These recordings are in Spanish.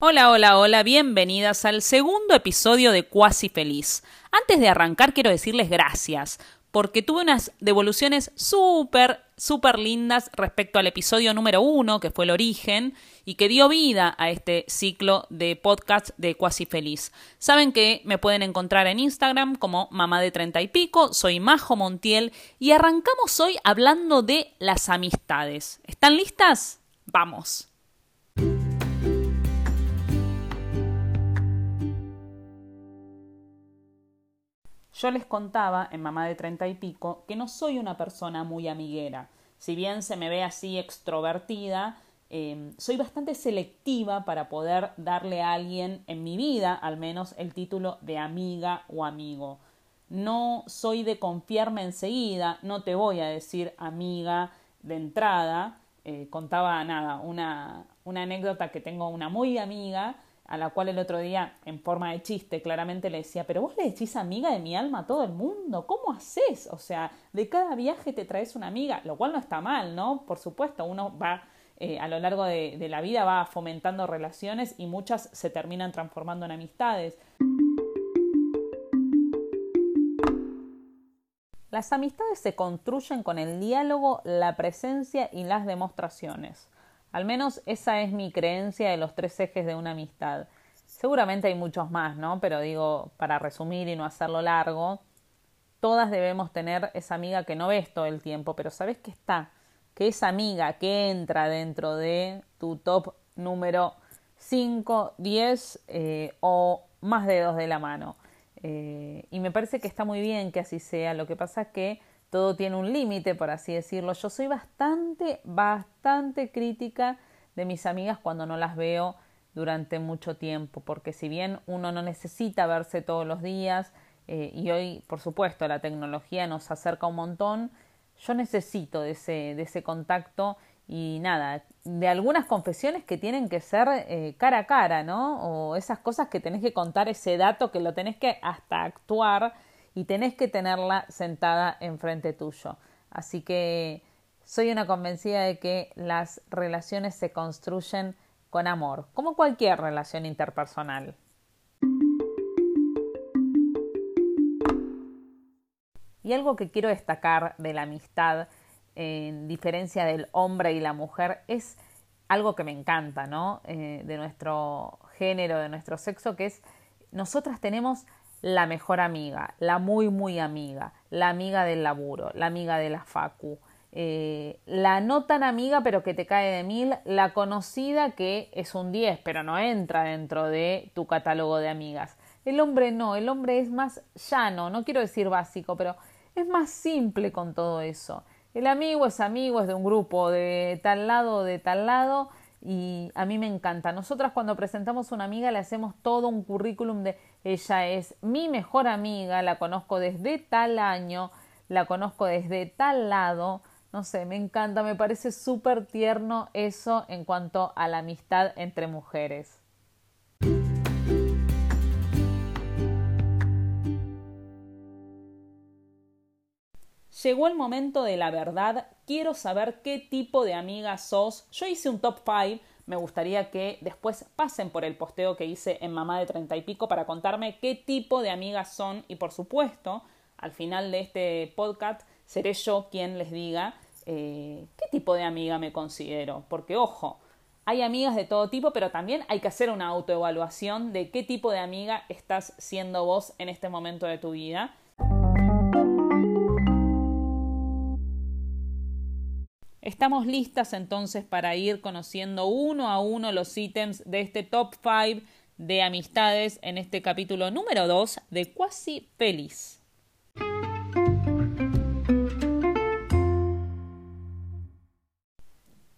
Hola, hola, hola, bienvenidas al segundo episodio de Cuasi Feliz. Antes de arrancar quiero decirles gracias, porque tuve unas devoluciones súper, súper lindas respecto al episodio número uno, que fue el origen, y que dio vida a este ciclo de podcast de Cuasi Feliz. Saben que me pueden encontrar en Instagram como mamá de treinta y pico, soy Majo Montiel, y arrancamos hoy hablando de las amistades. ¿Están listas? Vamos. Yo les contaba en Mamá de Treinta y Pico que no soy una persona muy amiguera. Si bien se me ve así extrovertida, em, soy bastante selectiva para poder darle a alguien en mi vida al menos el título de amiga o amigo. No soy de confiarme enseguida, no te voy a decir amiga de entrada. Eh, contaba nada, una, una anécdota que tengo una muy amiga a la cual el otro día, en forma de chiste, claramente le decía, pero vos le decís amiga de mi alma a todo el mundo, ¿cómo haces? O sea, de cada viaje te traes una amiga, lo cual no está mal, ¿no? Por supuesto, uno va eh, a lo largo de, de la vida, va fomentando relaciones y muchas se terminan transformando en amistades. Las amistades se construyen con el diálogo, la presencia y las demostraciones. Al menos esa es mi creencia de los tres ejes de una amistad. Seguramente hay muchos más, ¿no? Pero digo, para resumir y no hacerlo largo, todas debemos tener esa amiga que no ves todo el tiempo, pero sabes que está, que esa amiga que entra dentro de tu top número 5, 10 eh, o más dedos de la mano. Eh, y me parece que está muy bien que así sea. Lo que pasa es que todo tiene un límite, por así decirlo. Yo soy bastante, bastante crítica de mis amigas cuando no las veo durante mucho tiempo, porque si bien uno no necesita verse todos los días, eh, y hoy, por supuesto, la tecnología nos acerca un montón, yo necesito de ese, de ese contacto y nada, de algunas confesiones que tienen que ser eh, cara a cara, ¿no? O esas cosas que tenés que contar, ese dato que lo tenés que hasta actuar y tenés que tenerla sentada enfrente tuyo. Así que soy una convencida de que las relaciones se construyen con amor, como cualquier relación interpersonal. Y algo que quiero destacar de la amistad, en diferencia del hombre y la mujer, es algo que me encanta, ¿no? Eh, de nuestro género, de nuestro sexo, que es nosotras tenemos la mejor amiga, la muy, muy amiga, la amiga del laburo, la amiga de la facu, eh, la no tan amiga pero que te cae de mil, la conocida que es un 10 pero no entra dentro de tu catálogo de amigas. El hombre no, el hombre es más llano, no quiero decir básico, pero es más simple con todo eso. El amigo es amigo, es de un grupo de tal lado, de tal lado, y a mí me encanta. Nosotras cuando presentamos una amiga le hacemos todo un currículum de ella es mi mejor amiga, la conozco desde tal año, la conozco desde tal lado. No sé, me encanta, me parece súper tierno eso en cuanto a la amistad entre mujeres. Llegó el momento de la verdad. Quiero saber qué tipo de amiga sos. Yo hice un top 5. Me gustaría que después pasen por el posteo que hice en Mamá de Treinta y Pico para contarme qué tipo de amigas son. Y por supuesto, al final de este podcast, seré yo quien les diga eh, qué tipo de amiga me considero. Porque, ojo, hay amigas de todo tipo, pero también hay que hacer una autoevaluación de qué tipo de amiga estás siendo vos en este momento de tu vida Estamos listas entonces para ir conociendo uno a uno los ítems de este top 5 de amistades en este capítulo número 2 de Quasi Pelis.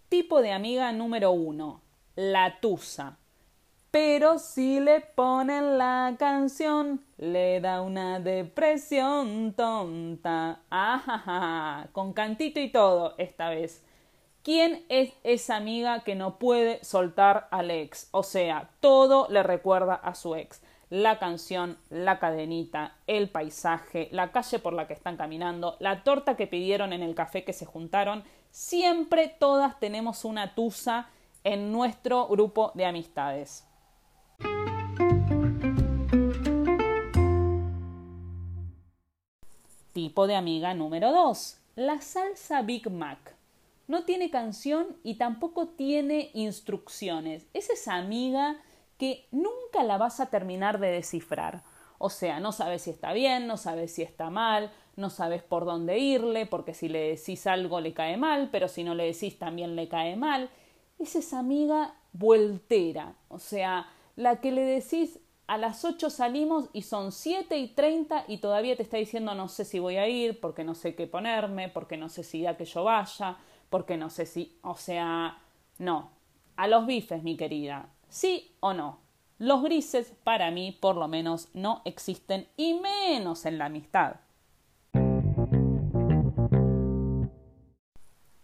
Tipo de amiga número 1, la tusa. Pero si le ponen la canción, le da una depresión tonta. Ajaja, con cantito y todo esta vez. ¿Quién es esa amiga que no puede soltar al ex? O sea, todo le recuerda a su ex. La canción, la cadenita, el paisaje, la calle por la que están caminando, la torta que pidieron en el café que se juntaron. Siempre todas tenemos una tusa en nuestro grupo de amistades. Tipo de amiga número 2. La salsa Big Mac. No tiene canción y tampoco tiene instrucciones. Es esa amiga que nunca la vas a terminar de descifrar. O sea, no sabes si está bien, no sabes si está mal, no sabes por dónde irle, porque si le decís algo le cae mal, pero si no le decís también le cae mal. Es esa amiga vueltera, o sea, la que le decís a las 8 salimos y son 7 y 30 y todavía te está diciendo no sé si voy a ir, porque no sé qué ponerme, porque no sé si da que yo vaya, porque no sé si, o sea, no. A los bifes, mi querida, sí o no. Los grises, para mí, por lo menos, no existen y menos en la amistad.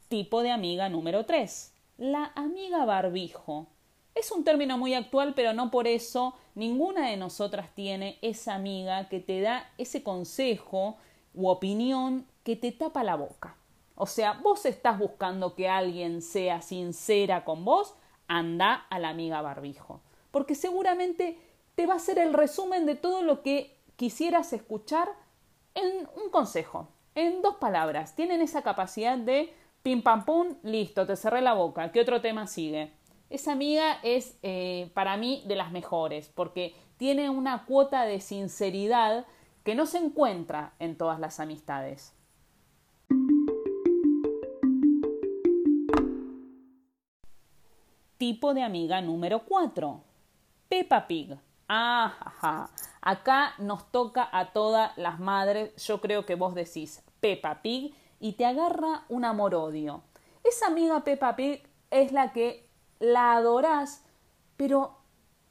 Tipo de amiga número 3. La amiga barbijo. Es un término muy actual, pero no por eso ninguna de nosotras tiene esa amiga que te da ese consejo u opinión que te tapa la boca. O sea, vos estás buscando que alguien sea sincera con vos, anda a la amiga barbijo. Porque seguramente te va a ser el resumen de todo lo que quisieras escuchar en un consejo, en dos palabras. Tienen esa capacidad de pim pam pum, listo, te cerré la boca. ¿Qué otro tema sigue? Esa amiga es eh, para mí de las mejores porque tiene una cuota de sinceridad que no se encuentra en todas las amistades. Tipo de amiga número 4. Peppa Pig. Ah, Acá nos toca a todas las madres. Yo creo que vos decís Peppa Pig y te agarra un amor-odio. Esa amiga Peppa Pig es la que la adorás, pero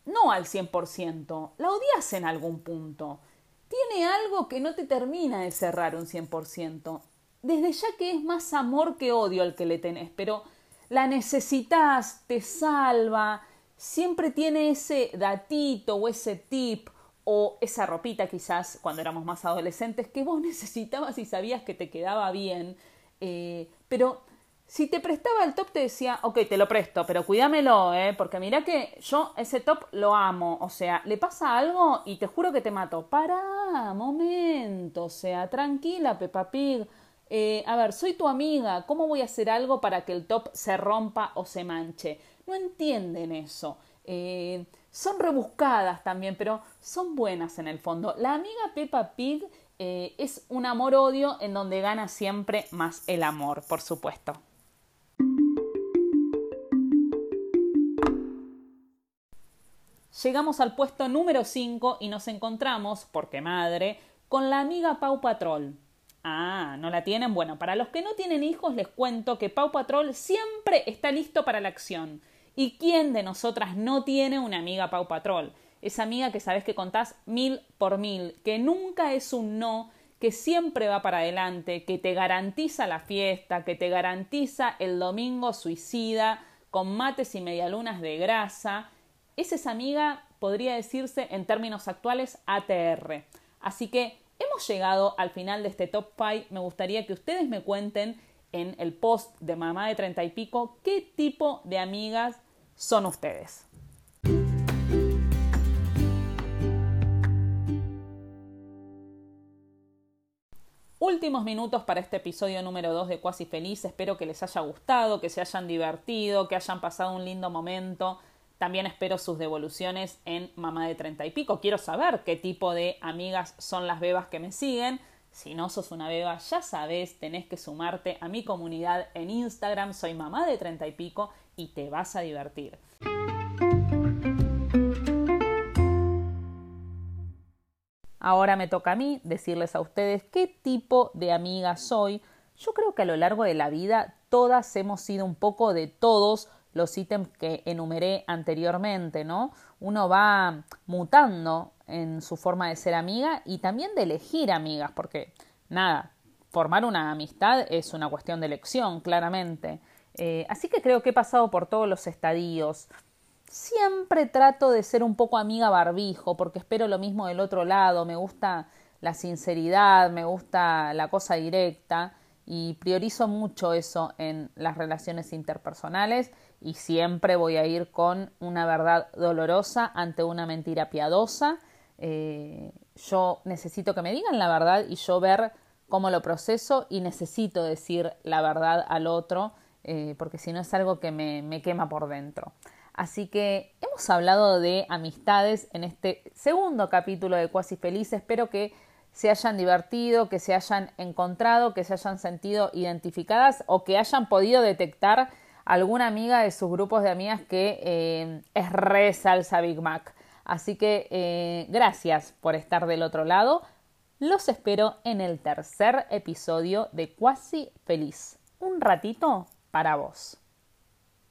no al 100%, la odias en algún punto. Tiene algo que no te termina de cerrar un 100%. Desde ya que es más amor que odio el que le tenés, pero la necesitas, te salva, siempre tiene ese datito o ese tip o esa ropita quizás cuando éramos más adolescentes que vos necesitabas y sabías que te quedaba bien, eh, pero si te prestaba el top te decía, ok, te lo presto, pero cuídamelo, ¿eh? Porque mira que yo ese top lo amo. O sea, le pasa algo y te juro que te mato. Para, momento. O sea, tranquila, Peppa Pig. Eh, a ver, soy tu amiga. ¿Cómo voy a hacer algo para que el top se rompa o se manche? No entienden eso. Eh, son rebuscadas también, pero son buenas en el fondo. La amiga Peppa Pig eh, es un amor-odio en donde gana siempre más el amor, por supuesto. Llegamos al puesto número 5 y nos encontramos, porque madre, con la amiga Pau Patrol. Ah, ¿no la tienen? Bueno, para los que no tienen hijos les cuento que Pau Patrol siempre está listo para la acción. ¿Y quién de nosotras no tiene una amiga Pau Patrol? Esa amiga que sabes que contás mil por mil, que nunca es un no, que siempre va para adelante, que te garantiza la fiesta, que te garantiza el domingo suicida, con mates y medialunas de grasa, es esa amiga, podría decirse en términos actuales, ATR. Así que hemos llegado al final de este top 5. Me gustaría que ustedes me cuenten en el post de mamá de treinta y pico qué tipo de amigas son ustedes. Últimos minutos para este episodio número 2 de Cuasi Feliz. Espero que les haya gustado, que se hayan divertido, que hayan pasado un lindo momento. También espero sus devoluciones en Mamá de Treinta y Pico. Quiero saber qué tipo de amigas son las bebas que me siguen. Si no sos una beba, ya sabes, tenés que sumarte a mi comunidad en Instagram. Soy Mamá de Treinta y Pico y te vas a divertir. Ahora me toca a mí decirles a ustedes qué tipo de amiga soy. Yo creo que a lo largo de la vida todas hemos sido un poco de todos los ítems que enumeré anteriormente, ¿no? Uno va mutando en su forma de ser amiga y también de elegir amigas, porque nada, formar una amistad es una cuestión de elección, claramente. Eh, así que creo que he pasado por todos los estadios. Siempre trato de ser un poco amiga barbijo, porque espero lo mismo del otro lado, me gusta la sinceridad, me gusta la cosa directa y priorizo mucho eso en las relaciones interpersonales y siempre voy a ir con una verdad dolorosa ante una mentira piadosa. Eh, yo necesito que me digan la verdad y yo ver cómo lo proceso y necesito decir la verdad al otro, eh, porque si no es algo que me, me quema por dentro. Así que hemos hablado de amistades en este segundo capítulo de Cuasi Feliz. Espero que se hayan divertido, que se hayan encontrado, que se hayan sentido identificadas o que hayan podido detectar alguna amiga de sus grupos de amigas que eh, es re salsa Big Mac. Así que eh, gracias por estar del otro lado. Los espero en el tercer episodio de Cuasi Feliz. Un ratito para vos.